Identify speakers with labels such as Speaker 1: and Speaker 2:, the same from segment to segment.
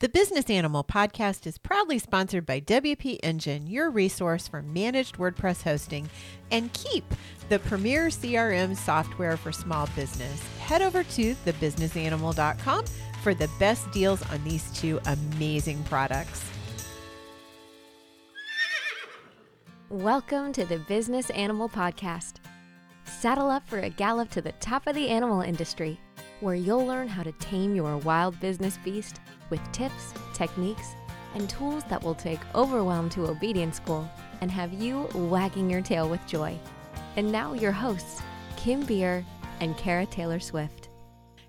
Speaker 1: The Business Animal podcast is proudly sponsored by WP Engine, your resource for managed WordPress hosting, and Keap, the premier CRM software for small business. Head over to thebusinessanimal.com for the best deals on these two amazing products.
Speaker 2: Welcome to the Business Animal Podcast. Saddle up for a gallop to the top of the animal industry, where you'll learn how to tame your wild business beast with tips, techniques, and tools that will take overwhelm to obedience school and have you wagging your tail with joy. And now, your hosts, Kim Beer and Cara Taylor Swift.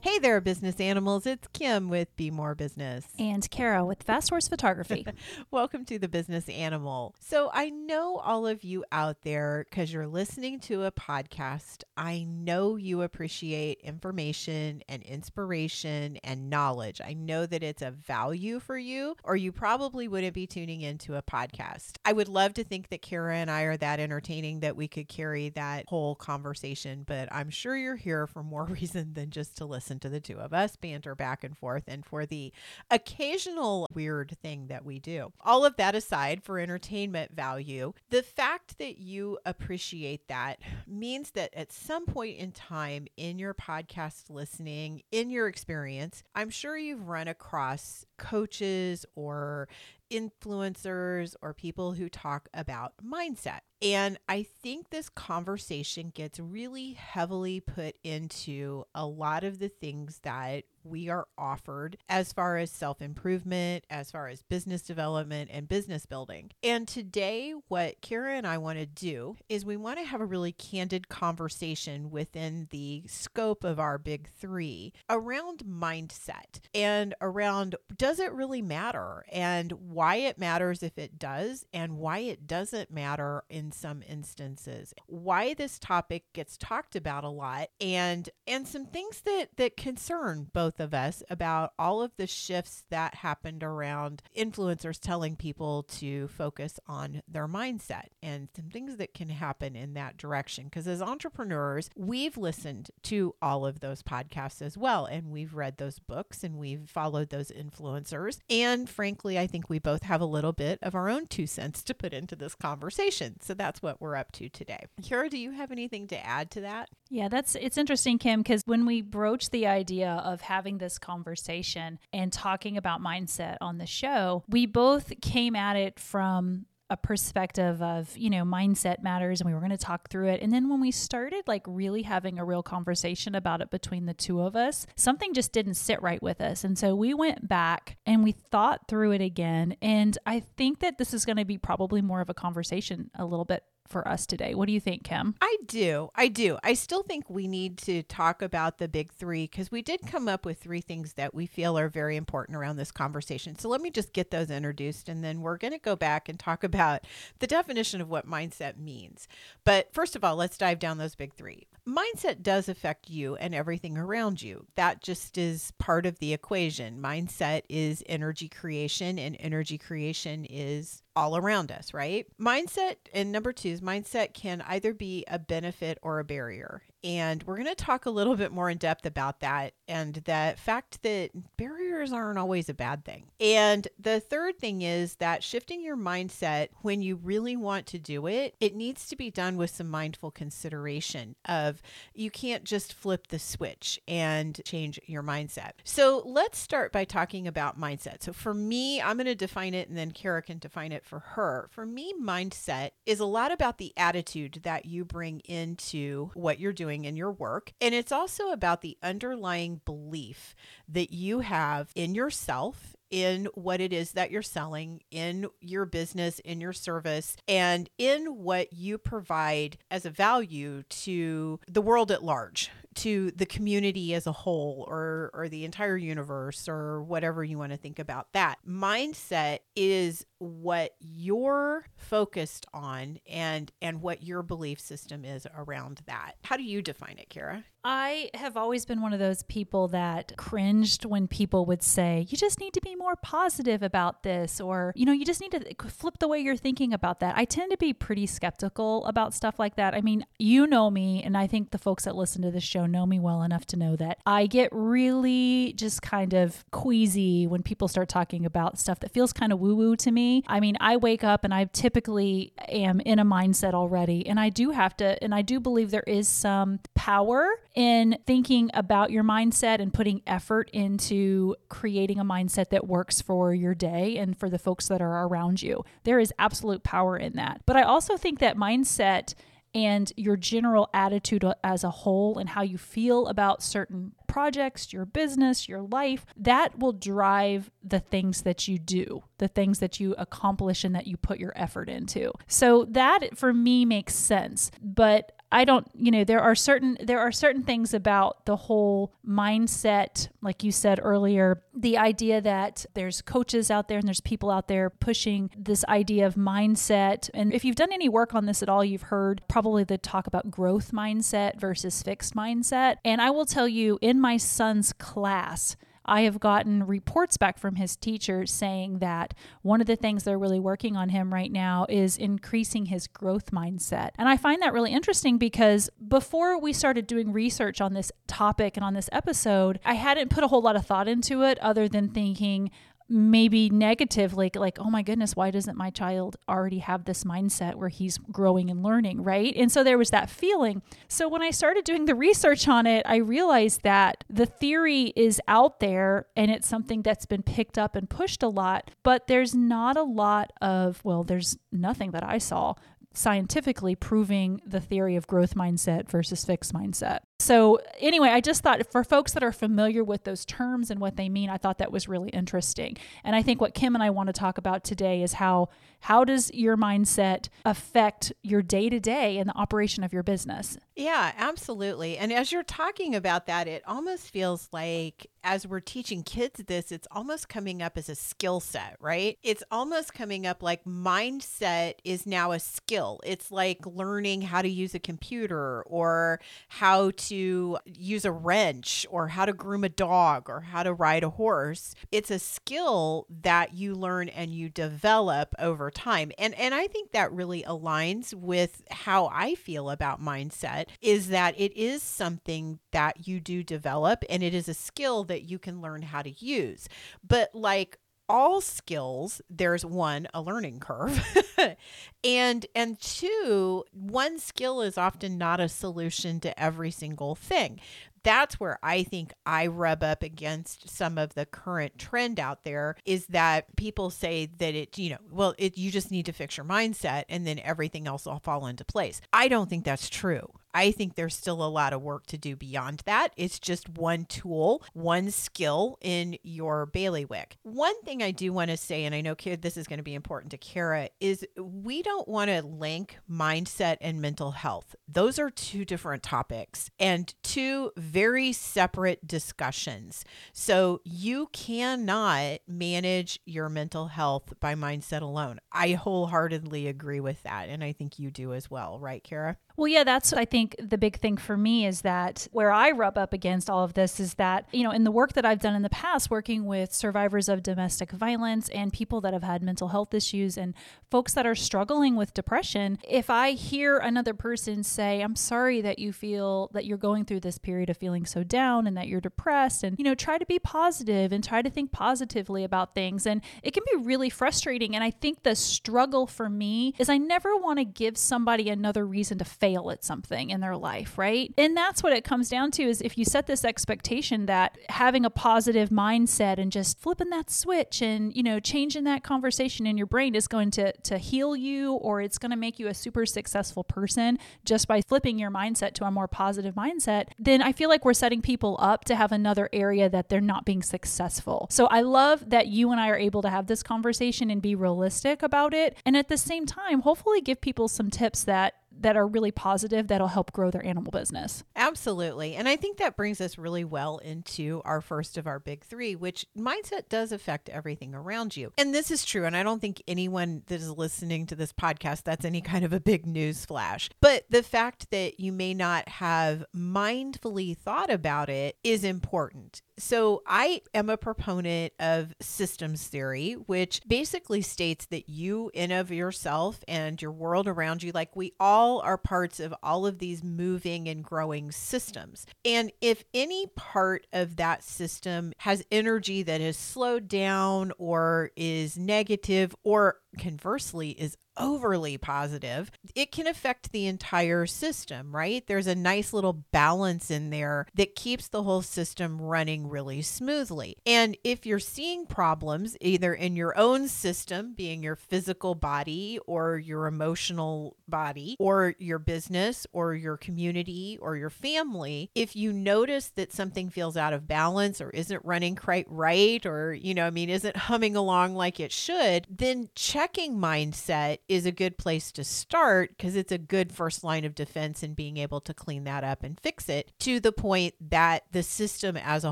Speaker 1: Hey there, business animals. It's Kim with Be More Business.
Speaker 3: And Cara with Fast Horse Photography.
Speaker 1: Welcome to the Business Animal. So, I know all of you out there, because you're listening to a podcast, I know you appreciate information and inspiration and knowledge. I know that it's a value for you, or you probably wouldn't be tuning into a podcast. I would love to think that Cara and I are that entertaining that we could carry that whole conversation, but I'm sure you're here for more reason than just to listen listen to the two of us banter back and forth and for the occasional weird thing that we do. All of that aside, for entertainment value, the fact that you appreciate that means that at some point in time in your podcast listening, in your experience, I'm sure you've run across coaches or influencers or people who talk about mindset. And I think this conversation gets really heavily put into a lot of the things that we are offered as far as self improvement, as far as business development and business building. And today, what Cara and I want to do is we want to have a really candid conversation within the scope of our big three around mindset and around does it really matter and why it matters if it does and why it doesn't matter in some instances. Why this topic gets talked about a lot and and some things that that concern both of us about all of the shifts that happened around influencers telling people to focus on their mindset and some things that can happen in that direction. Because as entrepreneurs, we've listened to all of those podcasts as well, and we've read those books and we've followed those influencers. And frankly, I think we both have a little bit of our own two cents to put into this conversation. So that's what we're up to today. Cara, do you have anything to add to that?
Speaker 3: Yeah, that's it's interesting, Kim, because when we broach the idea of having this conversation and talking about mindset on the show, we both came at it from a perspective of, you know, mindset matters and we were going to talk through it. And then when we started like really having a real conversation about it between the two of us, something just didn't sit right with us. And so we went back and we thought through it again. And I think that this is going to be probably more of a conversation a little bit for us today. What do you think, Kim?
Speaker 1: I do. I do. I still think we need to talk about the big three because we did come up with three things that we feel are very important around this conversation. So let me just get those introduced and then we're going to go back and talk about the definition of what mindset means. But first of all, let's dive down those big three. Mindset does affect you and everything around you. That just is part of the equation. Mindset is energy creation, and energy creation is all around us, right? Mindset, and number two is mindset can either be a benefit or a barrier. And we're going to talk a little bit more in depth about that and the fact that barriers aren't always a bad thing. And the third thing is that shifting your mindset when you really want to do it, it needs to be done with some mindful consideration of you can't just flip the switch and change your mindset. So let's start by talking about mindset. So for me, I'm going to define it and then Cara can define it for her. For me, mindset is a lot about the attitude that you bring into what you're doing in your work. And it's also about the underlying belief that you have in yourself in what it is that you're selling, in your business, in your service, and in what you provide as a value to the world at large, to the community as a whole, or, or the entire universe, or whatever you want to think about that. Mindset is what you're focused on and and what your belief system is around that. How do you define it, Cara?
Speaker 3: I have always been one of those people that cringed when people would say, you just need to be more positive about this, or, you know, you just need to flip the way you're thinking about that. I tend to be pretty skeptical about stuff like that. I mean, you know me, and I think the folks that listen to this show know me well enough to know that I get really just kind of queasy when people start talking about stuff that feels kind of woo woo to me. I mean, I wake up and I typically am in a mindset already, and I do have to, and I do believe there is some power in thinking about your mindset and putting effort into creating a mindset that works for your day and for the folks that are around you. There is absolute power in that. But I also think that mindset and your general attitude as a whole and how you feel about certain projects, your business, your life, that will drive the things that you do, the things that you accomplish and that you put your effort into. So that for me makes sense. But I don't, you know, there are certain there are certain things about the whole mindset, like you said earlier, the idea that there's coaches out there and there's people out there pushing this idea of mindset. And if you've done any work on this at all, you've heard probably the talk about growth mindset versus fixed mindset. And I will tell you in my son's class, I have gotten reports back from his teachers saying that one of the things they're really working on him right now is increasing his growth mindset. And I find that really interesting because before we started doing research on this topic and on this episode, I hadn't put a whole lot of thought into it other than thinking, maybe negative like like oh my goodness why doesn't my child already have this mindset where he's growing and learning right and so there was that feeling so when i started doing the research on it i realized that the theory is out there and it's something that's been picked up and pushed a lot but there's not a lot of well there's nothing that i saw scientifically proving the theory of growth mindset versus fixed mindset. So, anyway, I just thought for folks that are familiar with those terms and what they mean, I thought that was really interesting. And I think what Kim and I want to talk about today is how how does your mindset affect your day-to-day and the operation of your business?
Speaker 1: Yeah, absolutely. And as you're talking about that, it almost feels like as we're teaching kids this, it's almost coming up as a skill set, right? It's almost coming up like mindset is now a skill. It's like learning how to use a computer or how to use a wrench or how to groom a dog or how to ride a horse. It's a skill that you learn and you develop over time. And and I think that really aligns with how I feel about mindset is that it is something that you do develop and it is a skill that you can learn how to use. But like all skills there's one a learning curve and and two one skill is often not a solution to every single thing that's where I think I rub up against some of the current trend out there is that people say that it, you know, well, it you just need to fix your mindset and then everything else will fall into place. I don't think that's true. I think there's still a lot of work to do beyond that. It's just one tool, one skill in your bailiwick. One thing I do want to say, and I know this is going to be important to Cara, is we don't want to link mindset and mental health. Those are two different topics and two very separate discussions. So you cannot manage your mental health by mindset alone. I wholeheartedly agree with that. And I think you do as well, right, Cara?
Speaker 3: Well, yeah, that's I think the big thing for me is that where I rub up against all of this is that, you know, in the work that I've done in the past, working with survivors of domestic violence and people that have had mental health issues and folks that are struggling with depression, if I hear another person say, I'm sorry that you feel that you're going through this period of feeling so down and that you're depressed, and, you know, try to be positive and try to think positively about things. And it can be really frustrating. And I think the struggle for me is I never want to give somebody another reason to fail fail at something in their life, right? And that's what it comes down to is if you set this expectation that having a positive mindset and just flipping that switch and, you know, changing that conversation in your brain is going to to heal you or it's going to make you a super successful person just by flipping your mindset to a more positive mindset, then I feel like we're setting people up to have another area that they're not being successful. So I love that you and I are able to have this conversation and be realistic about it and at the same time hopefully give people some tips that that are really positive that'll help grow their animal business.
Speaker 1: Absolutely. And I think that brings us really well into our first of our big three, which mindset does affect everything around you. And this is true. And I don't think anyone that is listening to this podcast, that's any kind of a big news flash. But the fact that you may not have mindfully thought about it is important. So, I am a proponent of systems theory, which basically states that you, in of yourself, and your world around you, like we all are parts of all of these moving and growing systems. And if any part of that system has energy that is slowed down or is negative, or conversely is overly positive, it can affect the entire system, right? There's a nice little balance in there that keeps the whole system running really smoothly. And if you're seeing problems either in your own system, being your physical body or your emotional body, or your business or your community or your family, if you notice that something feels out of balance or isn't running quite right, or, you know, I mean, isn't humming along like it should, then checking mindset is a good place to start because it's a good first line of defense in being able to clean that up and fix it to the point that the system as a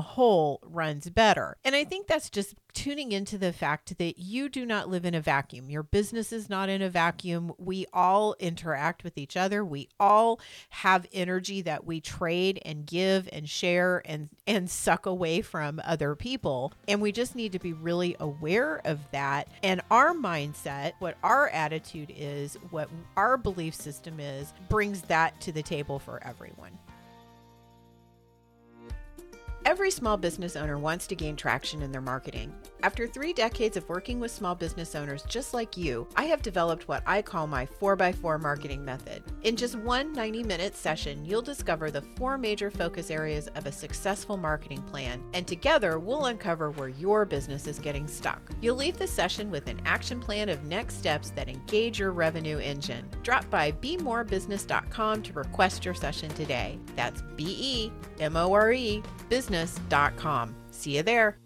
Speaker 1: whole runs better. And I think that's just tuning into the fact that you do not live in a vacuum. Your business is not in a vacuum. We all interact with each other. We all have energy that we trade and give and share and and suck away from other people. And we just need to be really aware of that. And our mindset, what our attitude is, what our belief system is, brings that to the table for everyone. Every small business owner wants to gain traction in their marketing. After three decades of working with small business owners just like you, I have developed what I call my 4x4 marketing method. In just one 90 minute session, you'll discover the four major focus areas of a successful marketing plan, and together we'll uncover where your business is getting stuck. You'll leave the session with an action plan of next steps that engage your revenue engine. Drop by bemorebusiness.com to request your session today. That's B E M O R E business.com. See you there.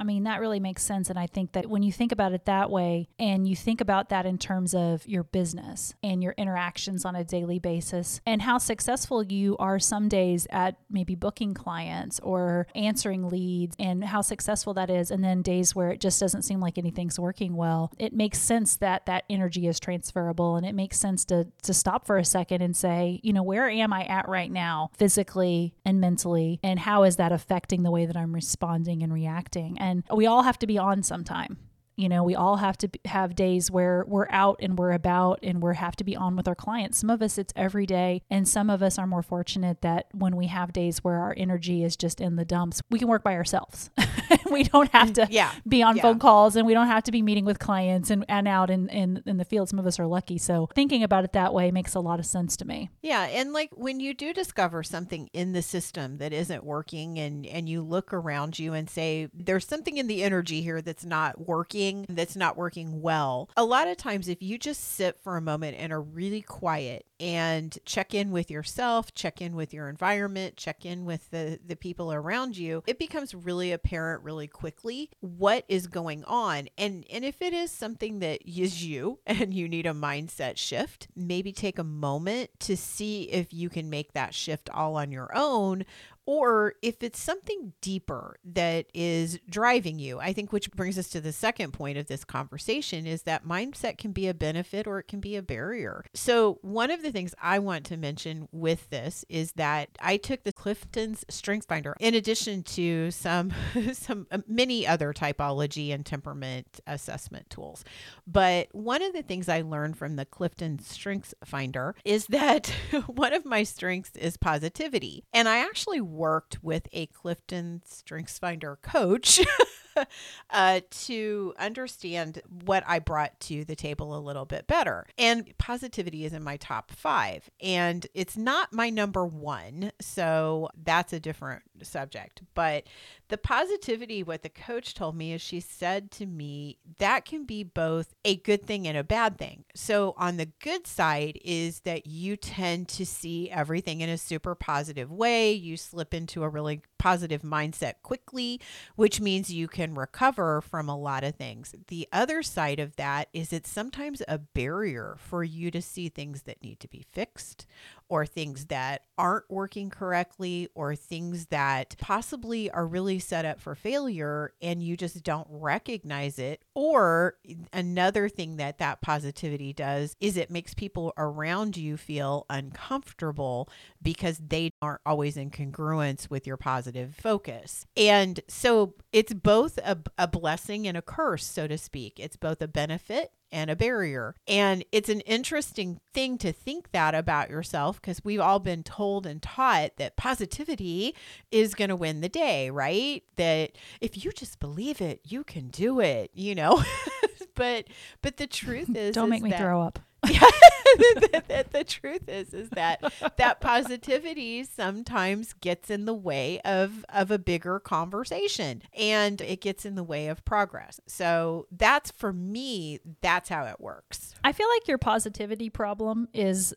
Speaker 3: I mean, that really makes sense. And I think that when you think about it that way, and you think about that in terms of your business and your interactions on a daily basis, and how successful you are some days at maybe booking clients or answering leads, and how successful that is, and then days where it just doesn't seem like anything's working well, it makes sense that that energy is transferable. And it makes sense to, to stop for a second and say, you know, where am I at right now, physically and mentally? And how is that affecting the way that I'm responding and reacting? And and we all have to be on sometime. You know, we all have to have days where we're out and we're about and we have to be on with our clients. Some of us, it's every day. And some of us are more fortunate that when we have days where our energy is just in the dumps, we can work by ourselves. we don't have mm, to yeah. be on yeah. phone calls and we don't have to be meeting with clients and, and out in, in, in the field. Some of us are lucky. So thinking about it that way makes a lot of sense to me.
Speaker 1: Yeah. And like when you do discover something in the system that isn't working and, and you look around you and say, there's something in the energy here that's not working working that's not working well. A lot of times, if you just sit for a moment and are really quiet and check in with yourself, check in with your environment, check in with the, the people around you, it becomes really apparent really quickly what is going on. And, and if it is something that is you and you need a mindset shift, maybe take a moment to see if you can make that shift all on your own or if it's something deeper that is driving you. I think which brings us to the second point of this conversation is that mindset can be a benefit or it can be a barrier. So, one of the things I want to mention with this is that I took the Clifton's Strengths Finder in addition to some some uh, many other typology and temperament assessment tools. But one of the things I learned from the Clifton Strengths Finder is that one of my strengths is positivity. And I actually worked with a Clifton Strengths Finder coach uh, to understand what I brought to the table a little bit better. And positivity is in my top five, and it's not my number one. So that's a different subject. But the positivity, what the coach told me is she said to me, that can be both a good thing and a bad thing. So, on the good side, is that you tend to see everything in a super positive way. You slip into a really positive mindset quickly, which means you can recover from a lot of things. The other side of that is it's sometimes a barrier for you to see things that need to be fixed or things that aren't working correctly or things that possibly are really set up for failure and you just don't recognize it. Or another thing that that positivity does is it makes people around you feel uncomfortable because they aren't always in congruence with your positive focus. And so it's both a, a blessing and a curse so to speak. It's both a benefit and a barrier. And it's an interesting thing to think that about yourself because we've all been told and taught that positivity is going to win the day, right? That if you just believe it, you can do it, you know? but but the truth is
Speaker 3: Don't
Speaker 1: is
Speaker 3: make me
Speaker 1: that-
Speaker 3: throw up.
Speaker 1: Yeah, the, the, the truth is is that that positivity sometimes gets in the way of of a bigger conversation and it gets in the way of progress. So that's for me that's how it works.
Speaker 3: I feel like your positivity problem is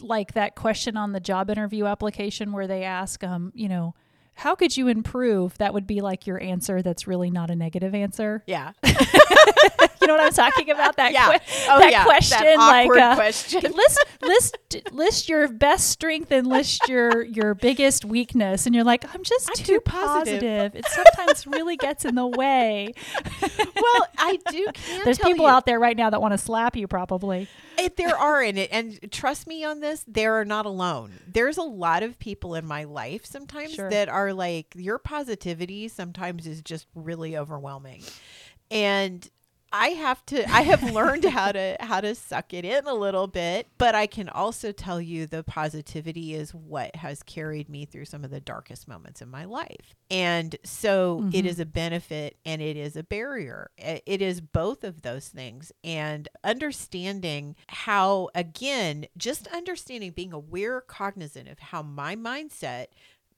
Speaker 3: like that question on the job interview application where they ask, um, you know, how could you improve? That would be like your answer that's really not a negative answer.
Speaker 1: Yeah.
Speaker 3: You know what I'm talking about? That
Speaker 1: Yeah.
Speaker 3: que-
Speaker 1: Oh
Speaker 3: that
Speaker 1: yeah.
Speaker 3: question,
Speaker 1: that
Speaker 3: like uh,
Speaker 1: question.
Speaker 3: list list list your best strength and list your your biggest weakness, and you're like, I'm just
Speaker 1: I'm
Speaker 3: too,
Speaker 1: too positive."
Speaker 3: positive. It sometimes really gets in the way.
Speaker 1: well, I do
Speaker 3: There's people
Speaker 1: you,
Speaker 3: out there right now that want to slap you, probably.
Speaker 1: It, there are in it, and trust me on this, they are not alone. There's a lot of people in my life sometimes
Speaker 3: Sure.
Speaker 1: that are like, your positivity sometimes is just really overwhelming, and I have to. I have learned how to how to suck it in a little bit, but I can also tell you the positivity is what has carried me through some of the darkest moments in my life, and so it
Speaker 3: Mhm.
Speaker 1: is a benefit and it is a barrier. It is both of those things, and understanding how again, just understanding, being aware, cognizant of how my mindset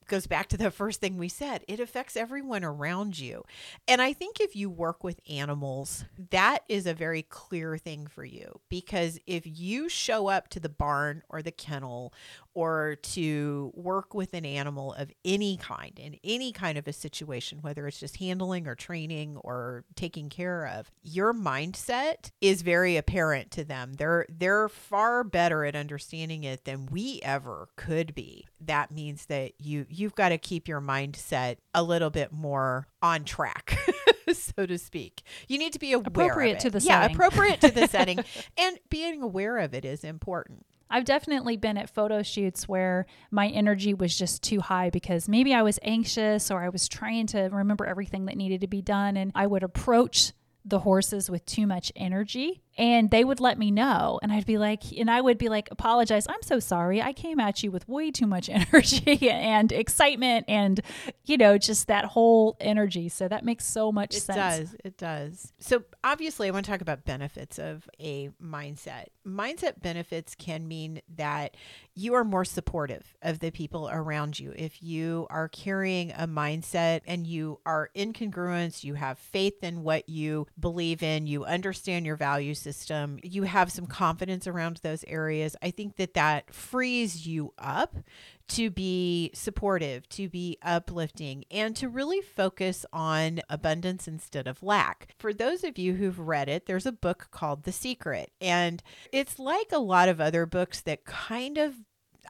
Speaker 1: goes back to the first thing we said it affects everyone around you. And i think if you work with animals that is a very clear thing for you because if you show up to the barn or the kennel or to work with an animal of any kind in any kind of a situation whether it's just handling or training or taking care of your mindset is very apparent to them. They're they're far better at understanding it than we ever could be. That means that you you've got to keep your mindset a little bit more on track so to speak. You need to be aware
Speaker 3: Appropriate
Speaker 1: of
Speaker 3: to the
Speaker 1: yeah
Speaker 3: setting.
Speaker 1: appropriate to the setting. And being aware of it is important
Speaker 3: I've definitely been at photo shoots where my energy was just too high because maybe I was anxious or I was trying to remember everything that needed to be done. And I would approach the horses with too much energy and they would let me know and i'd be like and i would be like apologize i'm so sorry i came at you with way too much energy and excitement and you know just that whole energy so that makes so much sense.
Speaker 1: It does. It does. So obviously, I want to talk about benefits of a mindset. Mindset benefits can mean that you are more supportive of the people around you. If you are carrying a mindset and you are in congruence, you have faith in what you believe in, you understand your value system, you have some confidence around those areas. I think that that frees you up to be supportive, to be uplifting, and to really focus on abundance instead of lack. For those of you who've read it, there's a book called The Secret, and it's like a lot of other books that kind of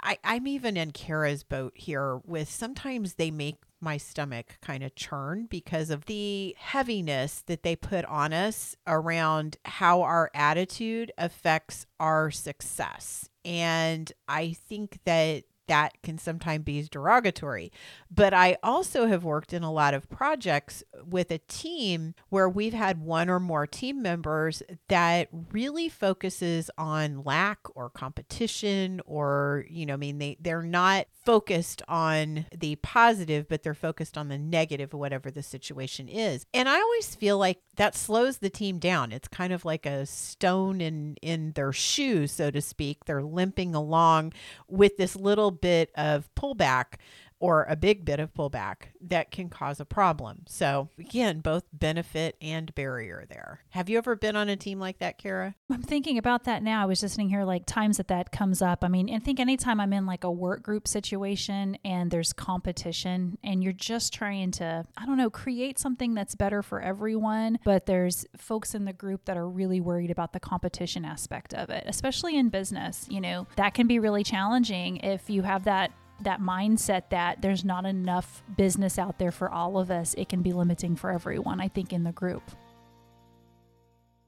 Speaker 1: I, I'm even in Cara's boat here with sometimes they make my stomach kind of churn because of the heaviness that they put on us around how our attitude affects our success. And I think that that can sometimes be derogatory. But I also have worked in a lot of projects with a team where we've had one or more team members that really focuses on lack or competition or, you know, I mean, they, they're not focused on the positive, but they're focused on the negative, whatever the situation is. And I always feel like that slows the team down. It's kind of like a stone in, in their shoes, so to speak. They're limping along with this little bit of pullback or a big bit of pullback that can cause a problem. So, again, both benefit and barrier there. Have you ever been on a team like that, Cara?
Speaker 3: I'm thinking about that now. I was sitting here like times that that comes up. I mean, I think anytime I'm in like a work group situation and there's competition and you're just trying to, I don't know, create something that's better for everyone, but there's folks in the group that are really worried about the competition aspect of it, especially in business. You know, that can be really challenging if you have that that mindset that there's not enough business out there for all of us, it can be limiting for everyone, I think, in the group.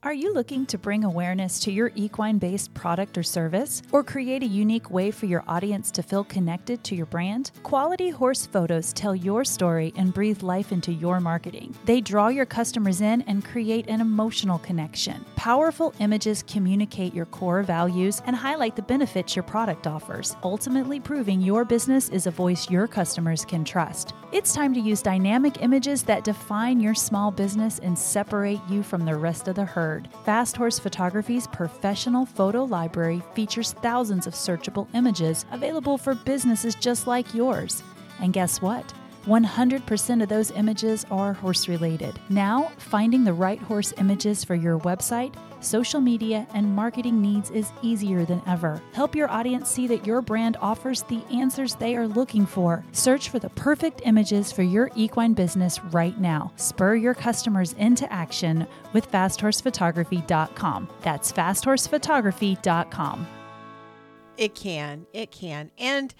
Speaker 3: Are you looking to bring awareness to your equine based product or service, or create a unique way for your audience to feel connected to your brand? Quality Horse Photos tell your story and breathe life into your marketing. They draw your customers in and create an emotional connection. Powerful images communicate your core values and highlight the benefits your product offers, ultimately proving your business is a voice your customers can trust. It's time to use dynamic images that define your small business and separate you from the rest of the herd. Fast Horse Photography's professional photo library features thousands of searchable images available for businesses just like yours. And guess what? 100% of those images are horse related. Now, finding the right horse images for your website, social media, and marketing needs is easier than ever. Help your audience see that your brand offers the answers they are looking for. Search for the perfect images for your equine business right now. Spur your customers into action with fasthorsephotography.com. That's fasthorsephotography.com.
Speaker 1: It can. It can. And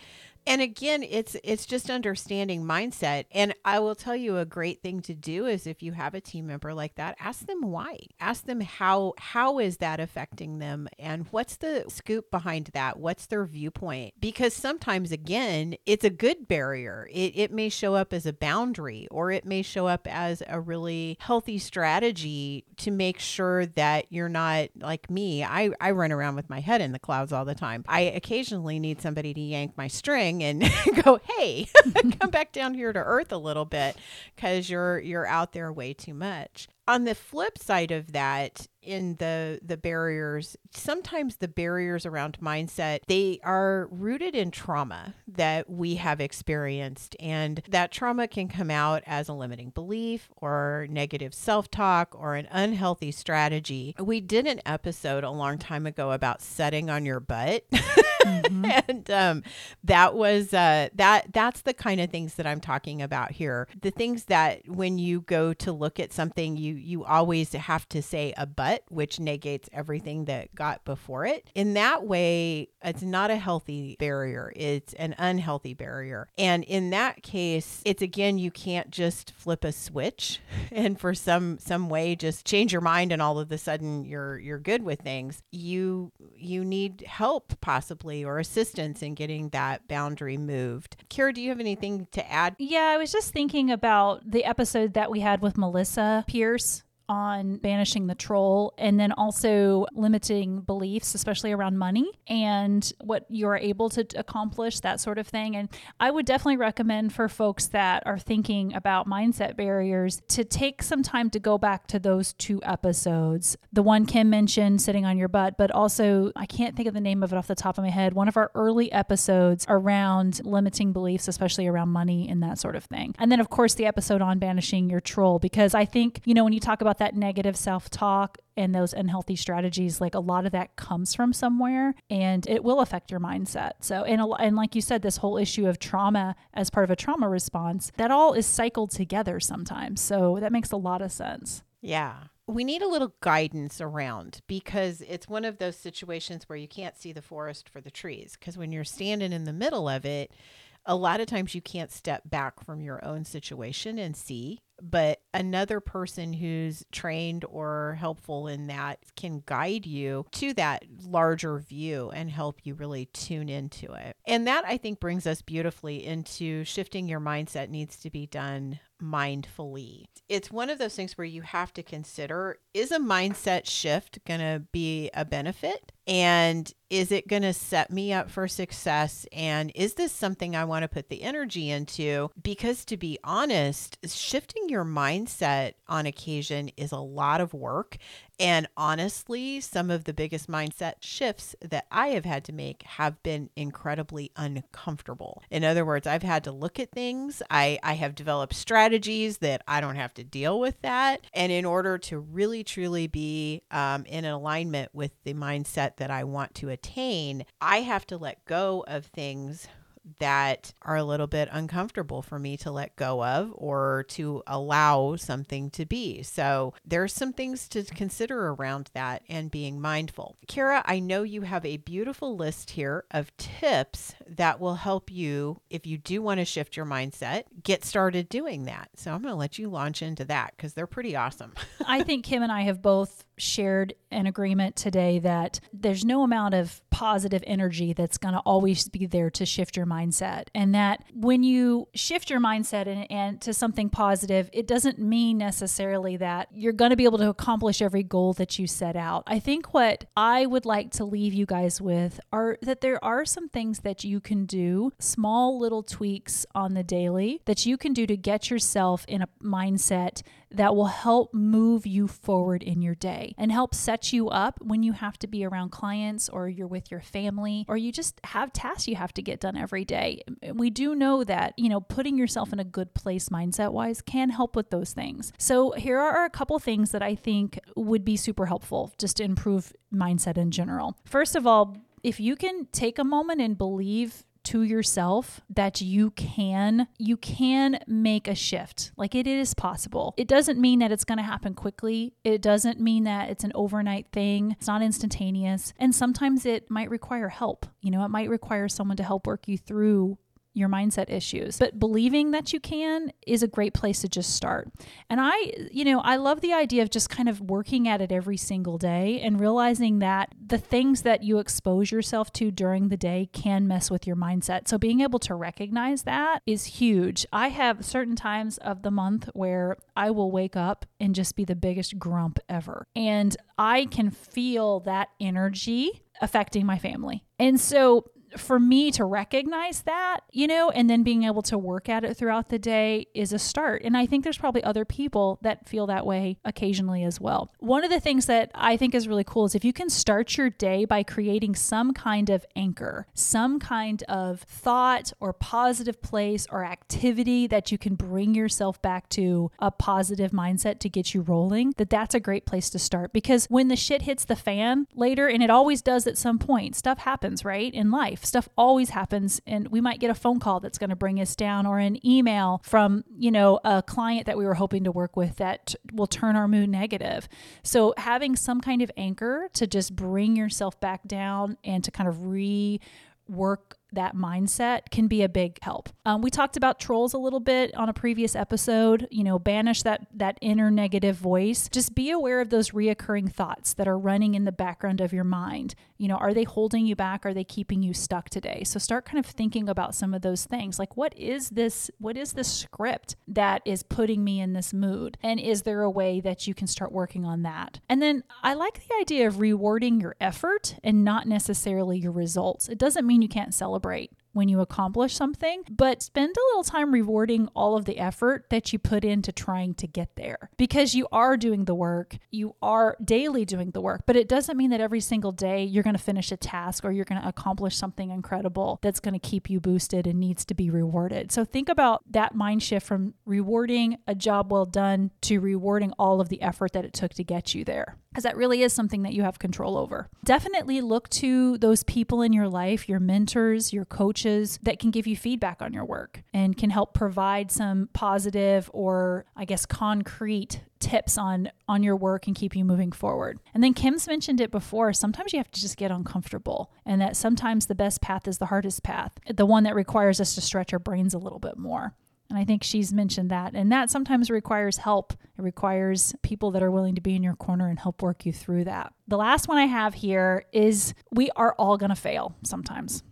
Speaker 1: and again it's it's just understanding mindset. And i will tell you a great thing to do is if you have a team member like that ask them why. Ask them how how is that affecting them and what's the scoop behind that? What's their viewpoint? Because sometimes again it's a good barrier. It, it may show up as a boundary or it may show up as a really healthy strategy to make sure that you're not like me i i run around with my head in the clouds all the time. I occasionally need somebody to yank my string and go, "Hey, come back down here to earth a little bit cuz you're you're out there way too much." On the flip side of that, in the the barriers, sometimes the barriers around mindset, they are rooted in trauma that we have experienced and that trauma can come out as a limiting belief or negative self-talk or an unhealthy strategy. We did an episode a long time ago about setting on your butt. Mm-hmm. and um, that was uh, that that's the kind of things that I'm talking about here. The things that when you go to look at something you you always have to say a but, which negates everything that got before it. In that way, it's not a healthy barrier, it's an unhealthy barrier. And in that case, it's again, you can't just flip a switch and for some some way just change your mind and all of a sudden you're you're good with things. You you need help possibly or assistance in getting that boundary moved. Cara, do you have anything to add?
Speaker 3: Yeah, I was just thinking about the episode that we had with Melissa Pierce on banishing the troll and then also limiting beliefs, especially around money and what you're able to accomplish, that sort of thing. And I would definitely recommend for folks that are thinking about mindset barriers to take some time to go back to those two episodes. The one Kim mentioned, sitting on your butt, but also, I can't think of the name of it off the top of my head, one of our early episodes around limiting beliefs, especially around money and that sort of thing. And then, of course, the episode on banishing your troll, because I think, you know, when you talk about that negative self talk and those unhealthy strategies, like a lot of that comes from somewhere and it will affect your mindset. So, and, and like you said, this whole issue of trauma as part of a trauma response, that all is cycled together sometimes. So that makes a lot of sense.
Speaker 1: Yeah. We need a little guidance around because it's one of those situations where you can't see the forest for the trees. Because when you're standing in the middle of it, a lot of times you can't step back from your own situation and see but another person who's trained or helpful in that can guide you to that larger view and help you really tune into it. And that I think brings us beautifully into shifting your mindset needs to be done mindfully. It's one of those things where you have to consider is a mindset shift going to be a benefit? And Is it going to set me up for success? And is this something I want to put the energy into? Because to be honest, shifting your mindset on occasion is a lot of work. And honestly, some of the biggest mindset shifts that I have had to make have been incredibly uncomfortable. In other words, I've had to look at things. I, I have developed strategies that I don't have to deal with that. And in order to really, truly be um, in alignment with the mindset that I want to attain, I have to let go of things that are a little bit uncomfortable for me to let go of or to allow something to be. So there's some things to consider around that and being mindful. Cara, I know you have a beautiful list here of tips that will help you if you do want to shift your mindset, get started doing that. So I'm going to let you launch into that because they're pretty awesome.
Speaker 3: I think Kim and I have both shared an agreement today that there's no amount of positive energy that's going to always be there to shift your mindset. And that when you shift your mindset and, and to something positive, it doesn't mean necessarily that you're going to be able to accomplish every goal that you set out. I think what I would like to leave you guys with are that there are some things that you can do, small little tweaks on the daily that you can do to get yourself in a mindset that will help move you forward in your day and help set you up when you have to be around clients or you're with your family or you just have tasks you have to get done every day. We do know that, you know, putting yourself in a good place mindset wise can help with those things. So, here are a couple things that I think would be super helpful just to improve mindset in general. First of all, if you can take a moment and believe to yourself that you can you can make a shift. Like it is possible. It doesn't mean that it's going to happen quickly. It doesn't mean that it's an overnight thing. It's not instantaneous. And sometimes it might require help. You know it might require someone to help work you through your mindset issues. But believing that you can is a great place to just start. And I, you know, I love the idea of just kind of working at it every single day and realizing that the things that you expose yourself to during the day can mess with your mindset. So being able to recognize that is huge. I have certain times of the month where I will wake up and just be the biggest grump ever. And I can feel that energy affecting my family. And so for me to recognize that, you know, and then being able to work at it throughout the day is a start. And I think there's probably other people that feel that way occasionally as well. One of the things that I think is really cool is if you can start your day by creating some kind of anchor, some kind of thought or positive place or activity that you can bring yourself back to a positive mindset to get you rolling, that that's a great place to start because when the shit hits the fan later, and it always does at some point, stuff happens, right? In life life. Stuff always happens and we might get a phone call that's going to bring us down or an email from, you know, a client that we were hoping to work with that will turn our mood negative. So having some kind of anchor to just bring yourself back down and to kind of rework that mindset can be a big help. Um, we talked about trolls a little bit on a previous episode. You know, banish that that inner negative voice. Just be aware of those reoccurring thoughts that are running in the background of your mind. You know, are they holding you back? Are they keeping you stuck today? So start kind of thinking about some of those things. Like, what is this? What is this script that is putting me in this mood? And is there a way that you can start working on that? And then I like the idea of rewarding your effort and not necessarily your results. It doesn't mean you can't celebrate celebrate when you accomplish something, but spend a little time rewarding all of the effort that you put into trying to get there because you are doing the work. You are daily doing the work, but it doesn't mean that every single day you're going to finish a task or you're going to accomplish something incredible that's going to keep you boosted and needs to be rewarded. So think about that mind shift from rewarding a job well done to rewarding all of the effort that it took to get you there because that really is something that you have control over. Definitely look to those people in your life, your mentors, your coaches that can give you feedback on your work and can help provide some positive or I guess concrete tips on on your work and keep you moving forward. And then Kim's mentioned it before, sometimes you have to just get uncomfortable and that sometimes the best path is the hardest path, the one that requires us to stretch our brains a little bit more. And I think she's mentioned that. And that sometimes requires help. It requires people that are willing to be in your corner and help work you through that. The last one I have here is we are all going to fail sometimes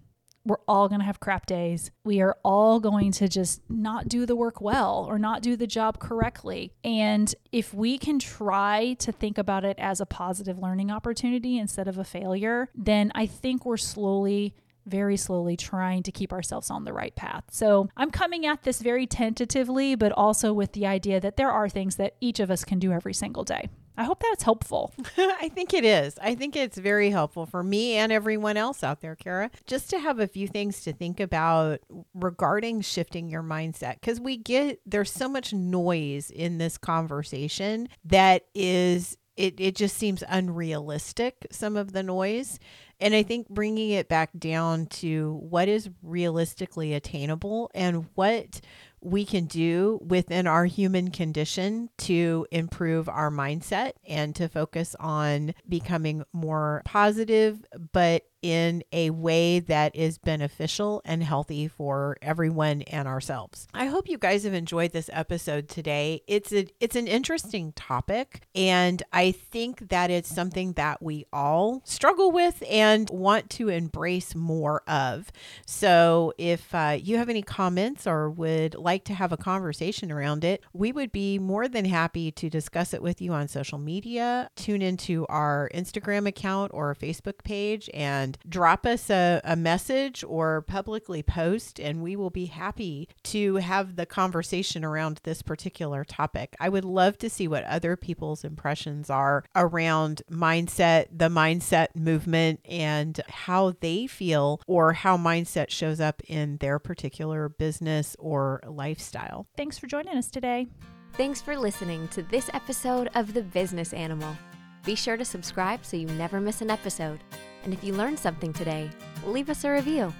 Speaker 3: We're all going to have crap days. We are all going to just not do the work well or not do the job correctly. And if we can try to think about it as a positive learning opportunity instead of a failure, then I think we're slowly very slowly trying to keep ourselves on the right path. So I'm coming at this very tentatively, but also with the idea that there are things that each of us can do every single day. I hope that's helpful.
Speaker 1: I think it is. I think it's very helpful for me and everyone else out there, Cara, just to have a few things to think about regarding shifting your mindset. Because we get, there's so much noise in this conversation that is, it, it just seems unrealistic, some of the noise. And I think bringing it back down to what is realistically attainable and what we can do within our human condition to improve our mindset and to focus on becoming more positive, but in a way that is beneficial and healthy for everyone and ourselves. I hope you guys have enjoyed this episode today. It's a it's an interesting topic and I think that it's something that we all struggle with and want to embrace more of. So if uh, you have any comments or would like to have a conversation around it, we would be more than happy to discuss it with you on social media. Tune into our Instagram account or Facebook page and and drop us a, a message or publicly post, and we will be happy to have the conversation around this particular topic. I would love to see what other people's impressions are around mindset, the mindset movement, and how they feel or how mindset shows up in their particular business or lifestyle.
Speaker 3: Thanks for joining us today.
Speaker 2: Thanks for listening to this episode of The Business Animal. Be sure to subscribe so you never miss an episode. And if you learned something today, leave us a review.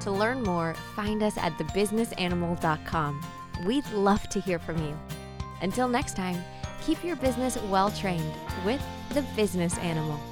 Speaker 2: To learn more, find us at thebusinessanimal.com. We'd love to hear from you. Until next time, keep your business well trained with The Business Animal.